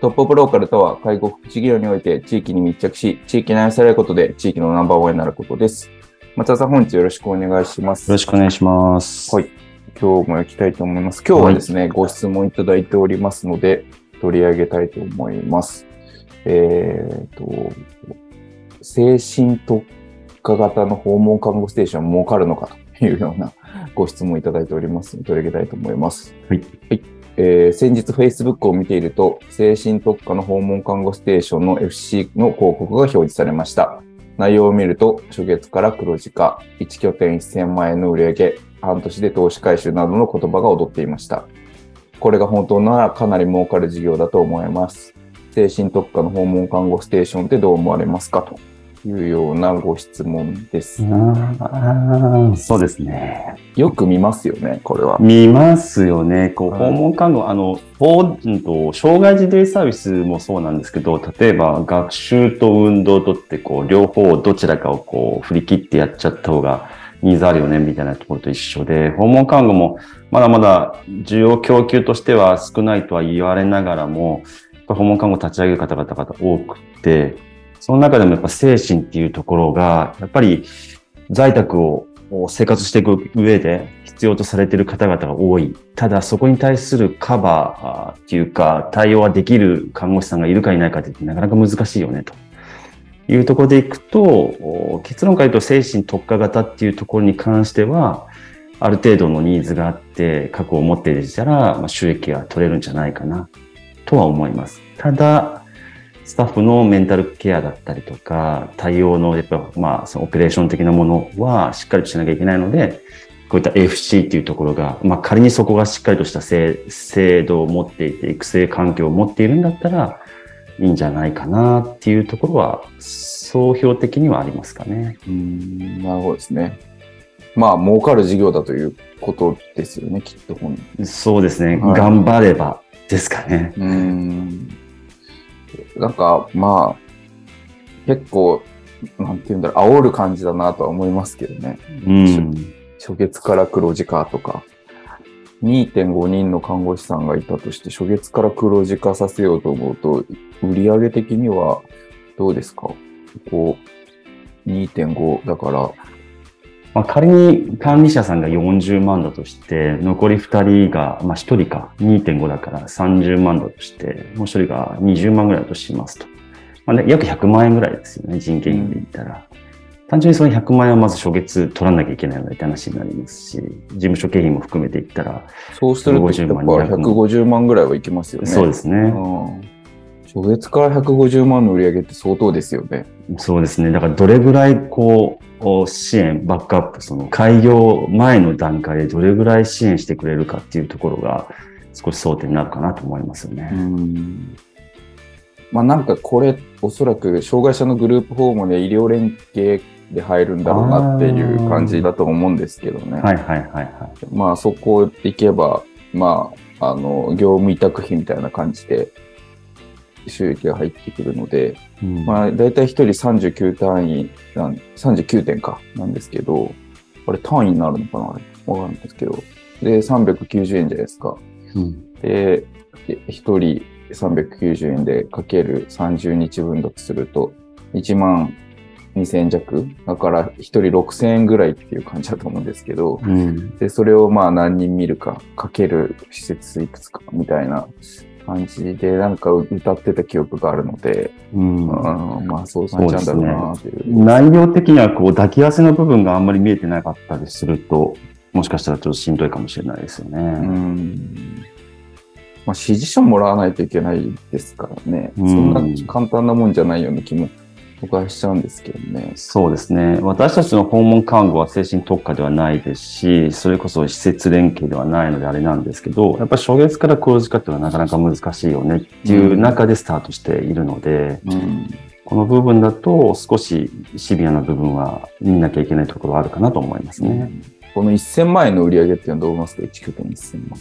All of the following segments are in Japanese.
トップオブローカルとは介護福祉事業において地域に密着し、地域に愛されることで地域のナンバーワンになることです。松田さん、本日よろしくお願いします。よろしくお願いします。はい。今日も行きたいと思います。今日はですね、ご質問いただいておりますので、取り上げたいと思います。えっ、と、精神特化型の訪問看護ステーション儲かるのかというようなご質問いただいておりますので、取り上げたいと思います。はい。はい。えー先日 Facebook を見ていると、精神特化の訪問看護ステーションの FC の広告が表示されました。内容を見ると、初月から黒字化、1拠点1000万円の売り上げ、半年で投資回収などの言葉が踊っていました。これが本当ならかなり儲かる事業だと思います。精神特化の訪問看護ステーションってどう思われますかというようなご質問です。ああ、そうですね。よく見ますよね、これは。見ますよね。こう、はい訪問看護、あの、訪うんと、障害児デイサービスもそうなんですけど、例えば学習と運動とって、こう、両方どちらかをこう、振り切ってやっちゃった方がニーズあるよね、みたいなところと一緒で、訪問看護もまだまだ需要供給としては少ないとは言われながらも、訪問看護を立ち上げる方々が多くて、その中でもやっぱ精神っていうところが、やっぱり在宅を生活していく上で必要とされている方々が多い。ただそこに対するカバーっていうか対応はできる看護師さんがいるかいないかってなかなか難しいよねというところでいくと、結論から言うと精神特化型っていうところに関しては、ある程度のニーズがあって、確保を持っていたら、収益が取れるんじゃないかなとは思います。ただ、スタッフのメンタルケアだったりとか、対応の、やっぱ、まあ、そのオペレーション的なものはしっかりとしなきゃいけないので、こういった FC っていうところが、まあ、仮にそこがしっかりとした制制度を持っていて、育成環境を持っているんだったら、いいんじゃないかなっていうところは、総評的にはありますかね。うーん、なるほどですね。まあ、儲かる事業だということですよね、きっと本そうですね。はい頑張ればですかね。うーん。なんか、まあ、結構、なんて言うんだろう、煽る感じだなとは思いますけどね。うん。初月から黒字化とか。2.5人の看護師さんがいたとして、初月から黒字化させようと思うと、売上的にはどうですか？こう、2.5だから、まあ、仮に管理者さんが40万だとして、残り2人が、まあ、1人か2.5だから30万だとして、もう1人が20万ぐらいだとしますと。まあね、約100万円ぐらいですよね、人件費で言ったら。単純にその100万円はまず初月取らなきゃいけないのでって話になりますし、事務所経費も含めていったら、そうすると、やっぱ150万150万ぐらいはいきますよね。そうですね。うん初月から150万の売り上げって相当ですよね。そうですね。だからどれぐらいこう、支援、バックアップ、その開業前の段階でどれぐらい支援してくれるかっていうところが少し争点になるかなと思いますよね。うんまあなんかこれ、おそらく障害者のグループホームで医療連携で入るんだろうなっていう感じだと思うんですけどね。はいはいはいはい。まあそこ行けば、まあ、あの、業務委託費みたいな感じで収益が入ってくるので、うん。まあ、だいたい1人39単位なん、39点か、なんですけど、あれ単位になるのかな？あれわかんないですけど。で、390円じゃないですか。うん。で、1人390円でかける30日分だとすると、1万2000円弱。だから1人6000円ぐらいっていう感じだと思うんですけど、うん。で、それをまあ何人見るか、かける施設いくつかみたいな感じでなんか歌ってた記憶があるので、うんうん、まあそうなんだろうなっていう。内容的にはこう抱き合わせの部分があんまり見えてなかったりすると、もしかしたらちょっとしんどいかもしれないですよね。うんまあ、指示書もらわないといけないですからね、うんそんな簡単なもんじゃないような気も僕はしちゃうんですけどね。そうですね。私たちの訪問看護は精神特化ではないですし、それこそ施設連携ではないのであれなんですけど、やっぱり初月から黒字化っていうのはなかなか難しいよねっていう中でスタートしているので、うんこの部分だと少しシビアな部分は見なきゃいけないところはあるかなと思いますね。この1000万円の売り上げっていうのはどう思いますか ?1 拠点1000万。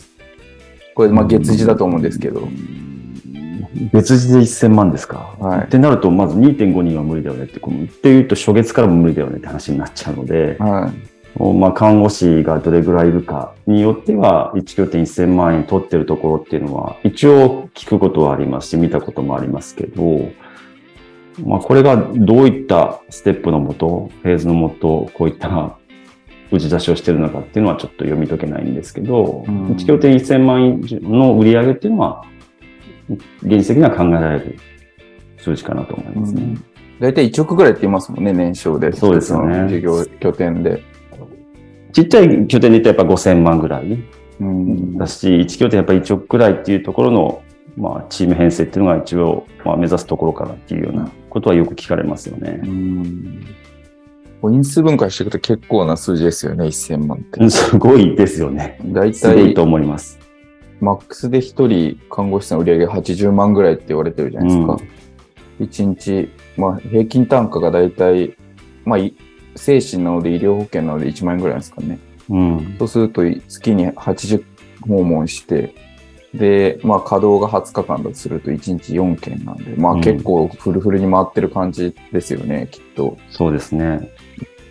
これ、まあ月次だと思うんですけど。別次で1000万ですか？はいってなると、まず2.5人は無理だよねって、このっていうと初月からも無理だよねって話になっちゃうので、はい。まあ、看護師がどれぐらいいるかによっては、1拠点1000万円取ってるところっていうのは、一応聞くことはありますし、見たこともありますけど、まあ、これがどういったステップのもと、フェーズのもと、こういった打ち出しをしてるのかっていうのはちょっと読み解けないんですけど、うん1拠点1000万円の売り上げっていうのは、現実的には考えられる数字かなと思いますね。大体1億ぐらいって言いますもんね、年商で。そうですよね事業拠点で。ちっちゃい拠点で言ったらやっぱ5000万ぐらいうんだし、1拠点やっぱり1億ぐらいっていうところの、まあ、チーム編成っていうのが一応、まあ、目指すところかなっていうようなことはよく聞かれますよね。うん因数分解していくと結構な数字ですよね、1000万って。すごいですよね。大体すごいと、思います。マックスで1人看護師さん売り上げ80万ぐらいって言われてるじゃないですか。1日、まあ、平均単価が大体、まあ、い精神なので医療保険なので1万円ぐらいですかね。うん。そうすると月に80訪問して、で、まあ稼働が20日間だとすると1日4件なんで、まあうん結構フルフルに回ってる感じですよね、きっと。そうですね。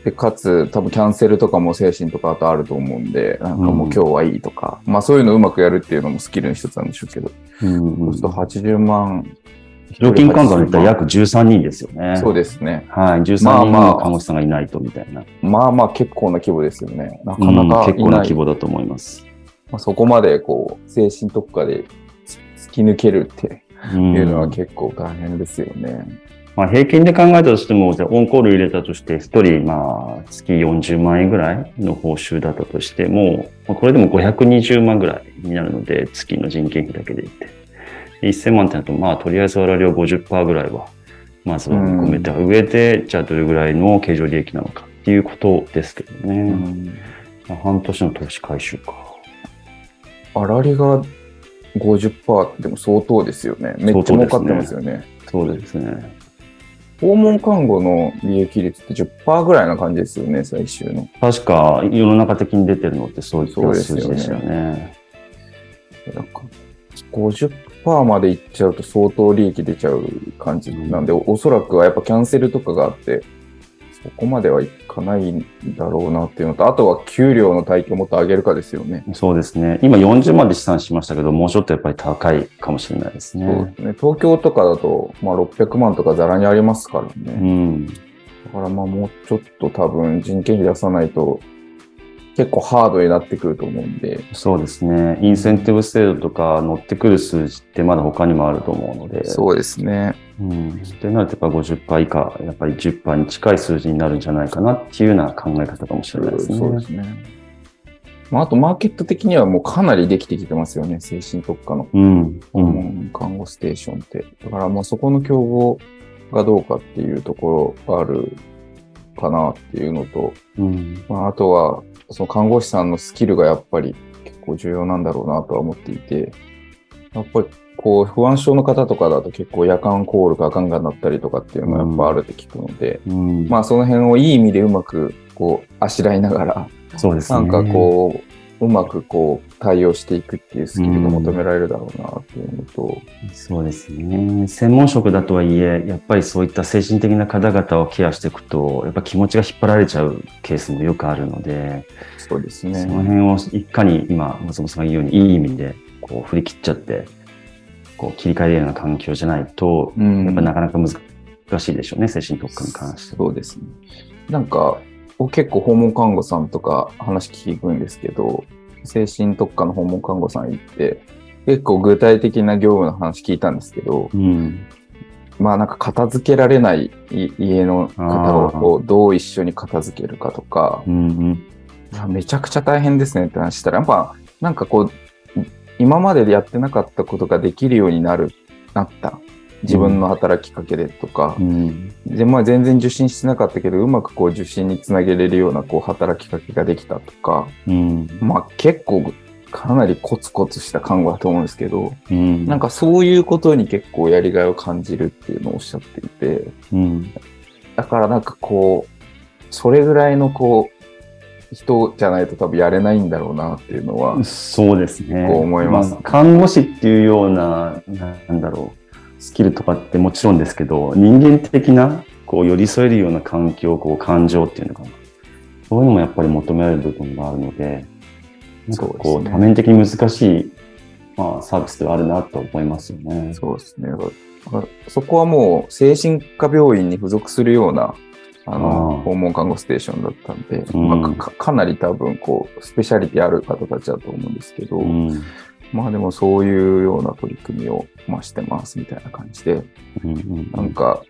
で、かつ多分キャンセルとかも精神とかあとあると思うんで、なんかもううん今日はいいとか、まあそういうのうまくやるっていうのもスキルの一つなんでしょうけど、うんそうすると80万。料金換算で言ったら約13人ですよね。そうですね。はい。13人の看護師さんがいないとみたいな。まあまあ結構な規模ですよね。なかうんなかい結構な。規模だと思います。まあ、そこまでこう、精神特化で突き抜けるってうんいうのは結構大変ですよね。まあ、平均で考えたとしても、じゃあオンコール入れたとして、1人、まあ、月40万円ぐらいの報酬だったとしても、まあこれでも520万ぐらいになるので、月の人件費だけで言って。1000万ってなると、まあ、とりあえず我々は50%ぐらいは、まずは見込めた上で、じゃあどれぐらいの経常利益なのかっていうことですけどね。まあ半年の投資回収か。粗利が50%ってでも相当ですよね。めっちゃ儲かってますよね。そうですね。訪問看護の利益率って10%ぐらいな感じですよね、最終の。確か、世の中的に出てるのってそういったそうですよね数字ですよね。なんか50%までいっちゃうと相当利益出ちゃう感じなんで、おそらくはやっぱキャンセルとかがあって、そこまではいかないんだろうなっていうのと、あとは給料の体系をもっと上げるかですよね。そうですね。今40まで試算しましたけど、もうちょっとやっぱり高いかもしれないですそうね。ですね東京とかだと、まあ、600万とかざらにありますからうね。ん。だからまあもうちょっと多分人件費出さないと結構ハードになってくると思うんで、そうですね。インセンティブ制度とか乗ってくる数字ってまだ他にもあると思うので。そうですね。うん。ってなるとやっぱ50%以下、やっぱり10%に近い数字になるんじゃないかなっていうような考え方かもしれないですね。そうですね。まあ、あとマーケット的にはもうかなりできてきてますよね、精神特化のうん。う訪ん。問看護ステーションって。だからまあそこの競合がどうかっていうところがあるかなっていうのと、うん。まあ、あとはその看護師さんのスキルがやっぱり結構重要なんだろうなとは思っていて、やっぱりこう不安症の方とかだと結構夜間コールがガンガンなったりとかっていうのがやっぱあるって聞くので、うん。まあその辺をいい意味でうまくこうあしらいながら、そうですね。なんかこう、うまくこう対応していくっていうスキルが求められるだろうなっていうのと、そうですね。専門職だとはいえ、やっぱりそういった精神的な方々をケアしていくと、やっぱ気持ちが引っ張られちゃうケースもよくあるので、そうですそのね。辺をいかに今、松本さんが言うように、いい意味でこう振り切っちゃって、こう切り替えるような環境じゃないと、うんやっぱなかなか難しいでしょうね、精神特化に関しては。そうですね。なんか、僕結構訪問看護さんとか話聞くんですけど、精神特化の訪問看護さん行って、結構具体的な業務の話聞いたんですけど、うん。まあなんか片付けられないい家の方をどう一緒に片付けるかとか、うんうん。めちゃくちゃ大変ですねって話したら、やっぱなんかこう、今まででやってなかったことができるようになる、なった。自分の働きかけでとかう、ん。で、まあ全然受診してなかったけど、うまくこう受診につなげれるようなこう働きかけができたとか、うん。まあ結構かなりコツコツした看護だと思うんですけど、うん。なんかそういうことに結構やりがいを感じるっていうのをおっしゃっていて、うん。だからなんかこう、それぐらいのこう、人じゃないと多分やれないんだろうなっていうのは、そうですね。こう思いますあ看護師っていうような、なんだろう、スキルとかってもちろんですけど、人間的な、こう、寄り添えるような環境、こう、感情っていうのかな。そういうのもやっぱり求められる部分があるので、なんかこう、ね多面的に難しい、まあ、サービスではあるなと思いますよね。そうですね。そこはもう精神科病院に付属するような、あの、訪問看護ステーションだったんで、うんまあかかなり多分こう、スペシャリティある方たちだと思うんですけど、うん。まあでもそういうような取り組みを、まあ、してますみたいな感じで、うんうんなんか、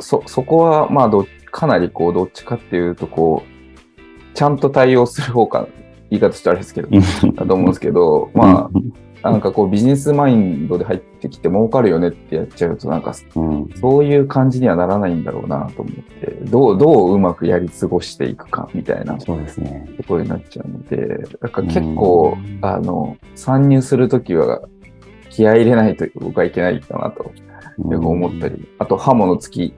そ、そこは、まあど、かなりこう、どっちかっていうと、こう、ちゃんと対応する方か、言い方してあれですけど、だと思うんですけど、まあ、なんかこう、ビジネスマインドで入ってきて儲かるよねってやっちゃうと、なんか、うん、そういう感じにはならないんだろうなと思って、どう、どううまくやり過ごしていくか、みたいなそうですね。ところになっちゃうので、だから結構、うん。あの、参入するときは、気合い入れないと僕はいけないかなとよく思ったり、あと刃物付き、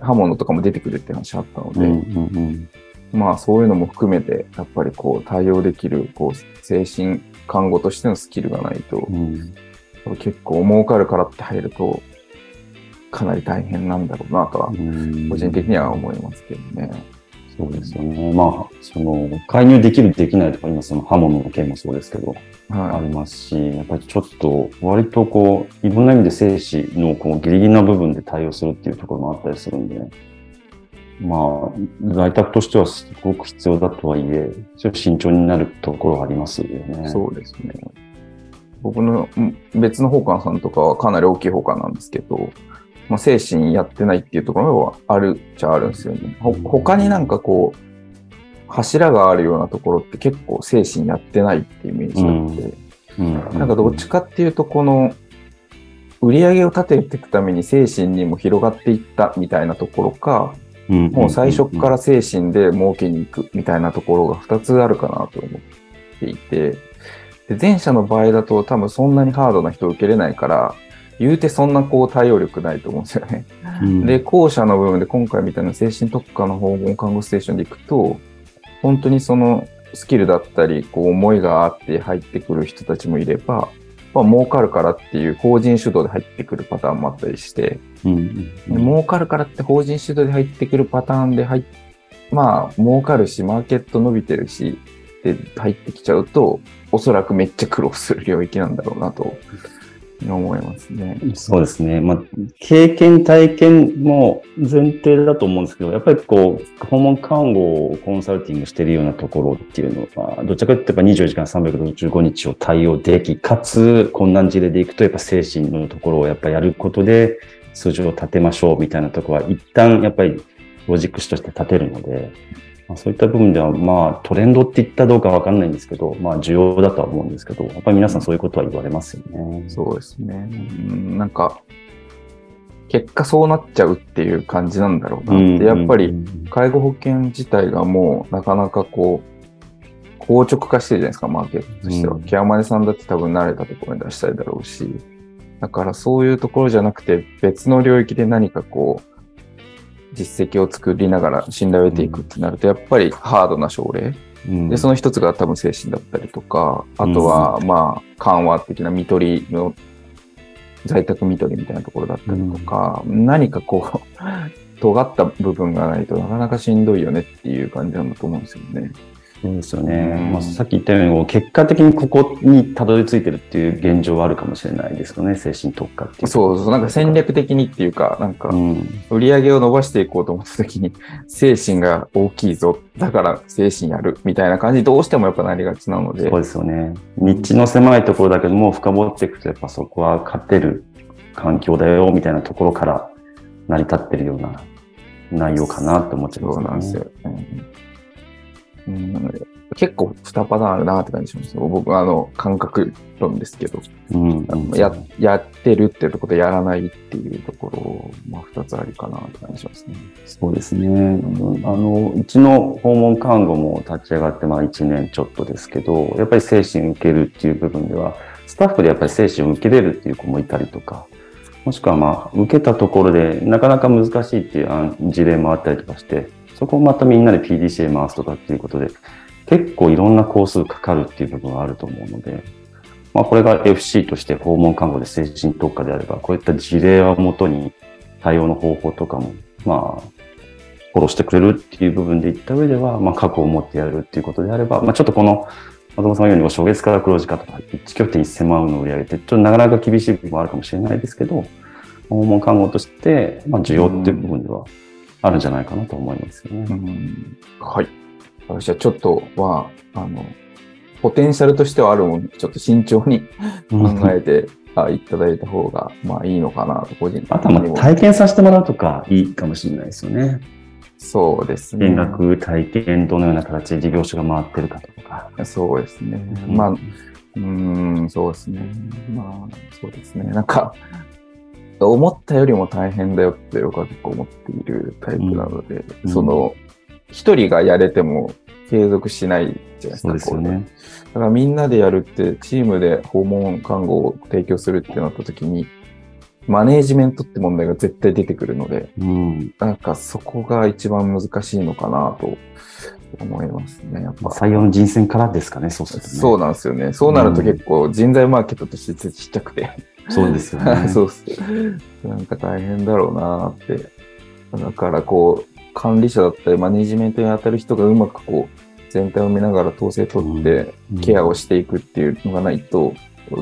刃物とかも出てくるって話あったので、うんうんうん。まあそういうのも含めて、やっぱりこう対応できる、こう精神看護としてのスキルがないと、うん結構儲かるからって入ると、かなり大変なんだろうなとは、うん個人的には思いますけどね。そうですよね。まあ、その、介入できる、できないとか、今その刃物の件もそうですけど、あはりますし、やっぱりちょっと、割とこう、いろんな意味で生死のこうギリギリな部分で対応するっていうところもあったりするんで、まあ、在宅としてはすごく必要だとはいえ、ちょっと慎重になるところがありますよね。い。そうですね。僕のうん別の宝冠さんとかはかなり大きい宝冠なんですけど、まあ、精神やってないっていうところはあるっちゃあるんですよね。ほ他になんかこう、柱があるようなところって結構精神やってないっていうイメージがあって、うん。なんかどっちかっていうと、この、売り上げを立てていくために精神にも広がっていったみたいなところか、うん、もう最初から精神で儲けに行くみたいなところが2つあるかなと思っていて、で前者の場合だと多分そんなにハードな人を受けれないから、言うてそんなこう対応力ないと思うんですよね。うん、で、後者の部分で今回みたいな精神特化の訪問看護ステーションで行くと、本当にそのスキルだったり、こう思いがあって入ってくる人たちもいれば、まあ儲かるからっていう法人主導で入ってくるパターンもあったりして、うんうんで儲かるからって法人主導で入ってくるパターンで入っまあ儲かるし、マーケット伸びてるし、で入ってきちゃうと、おそらくめっちゃ苦労する領域なんだろうなと思いますね。そうですね。まあ、経験、体験も前提だと思うんですけど、やっぱりこう、訪問看護をコンサルティングしているようなところっていうのは、どちらかというとやっぱ24時間365日を対応でき、かつ困難事例でいくと、やっぱ精神のところをやっぱやることで、数字を立てましょうみたいなところは、一旦やっぱりロジック視として立てるので、まあ、そういった部分では、まあ、トレンドって言ったどうかわかんないんですけど、まあ、需要だとは思うんですけど、やっぱり皆さんそういうことは言われますよね。そうですね。うんなんか、結果そうなっちゃうっていう感じなんだろうなって。やっぱり、介護保険自体がもうなかなかこう、硬直化してるじゃないですか、マーケットとしては。うんケアマネさんだって多分慣れたところに出したいだろうし。だからそういうところじゃなくて、別の領域で何かこう、実績を作りながら信頼を得ていくってなると、やっぱりハードな症例。うんで、その一つが多分精神だったりとか、あとは、まあ、緩和的な見取りの、在宅見取りみたいなところだったりとか、何かこう、尖った部分がないとなかなかしんどいよねっていう感じなんだと思うんですよね。そうですよね。うんまあ、さっき言ったように、結果的にここにたどり着いてるっていう現状はあるかもしれないですよね、精神特化っていう。そうそう、なんか戦略的にっていうか、なんかうん。売り上げを伸ばしていこうと思った時に、精神が大きいぞ、だから精神やるみたいな感じ、どうしてもやっぱなりがちなので、そうですよね。道の狭いところだけども、深掘っていくと、やっぱそこは勝てる環境だよ、みたいなところから成り立ってるような内容かなって思っちゃいますそうね。なんですよ、うんうん結構2パターンあるなって感じします僕はあの感覚論ですけど、うん。うんややってるっていうところとやらないっていうところ、まあ、2つありかなって感じしますね。そうですね。あの、うちの訪問看護も立ち上がってまあ1年ちょっとですけど、やっぱり精神受けるっていう部分では、スタッフでやっぱり精神を受けれるっていう子もいたりとか、もしくはまあ、受けたところでなかなか難しいっていう案事例もあったりとかして、そこをまたみんなで PDCA 回すとかっていうことで、結構いろんな工数かかるっていう部分があると思うので、まあこれが FC として訪問看護で精神特化であれば、こういった事例をもとに対応の方法とかも、まあ、フォローしてくれるっていう部分で言った上では、まあ、覚悟を持ってやるっていうことであれば、まあ、ちょっとこの、松本さんのように、初月から黒字化とか、1拠点1000万の売り上げって、ちょっとなかなか厳しい部分もあるかもしれないですけど、訪問看護として、まあ、需要っていう部分ではあるんじゃないかなと思いますよね。うんはい。私はちょっとは、あの、ポテンシャルとしてはあるもんで、ちょっと慎重に考えて、あいただいた方が、まあいいのかなと、個人的あとはまあ体験させてもらうとかいいかもしれないですよね。そうですね。見学、体験、どのような形で事業所が回ってるかとか。そうですね。うんまあ、うーん、そうですね。まあ、そうですね。なんか、思ったよりも大変だよって僕は結構思っているタイプなので、うんその、一人がやれても継続しないじゃないですか。すよね。だからみんなでやるって、チームで訪問看護を提供するってなった時に、マネージメントって問題が絶対出てくるので、うん。なんかそこが一番難しいのかなと思いますね。やっぱ。まあ採用の人選からですかね、そうするとね。そうなんですよね。そうなると結構人材マーケットとしてちっちゃくて、そうですよね。そうっす。なんか大変だろうなって。だからこう、管理者だったりマネジメントに当たる人がうまくこう、全体を見ながら統制取って、ケアをしていくっていうのがないと、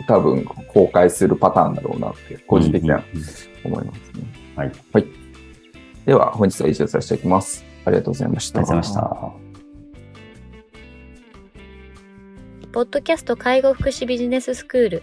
多分崩壊するパターンだろうなって、個人的にはうんうんうん思いますね。はい。はい。では、本日は以上とさせていただきます。ありがとうございました。ありがとうございました。ポッドキャスト介護福祉ビジネススクール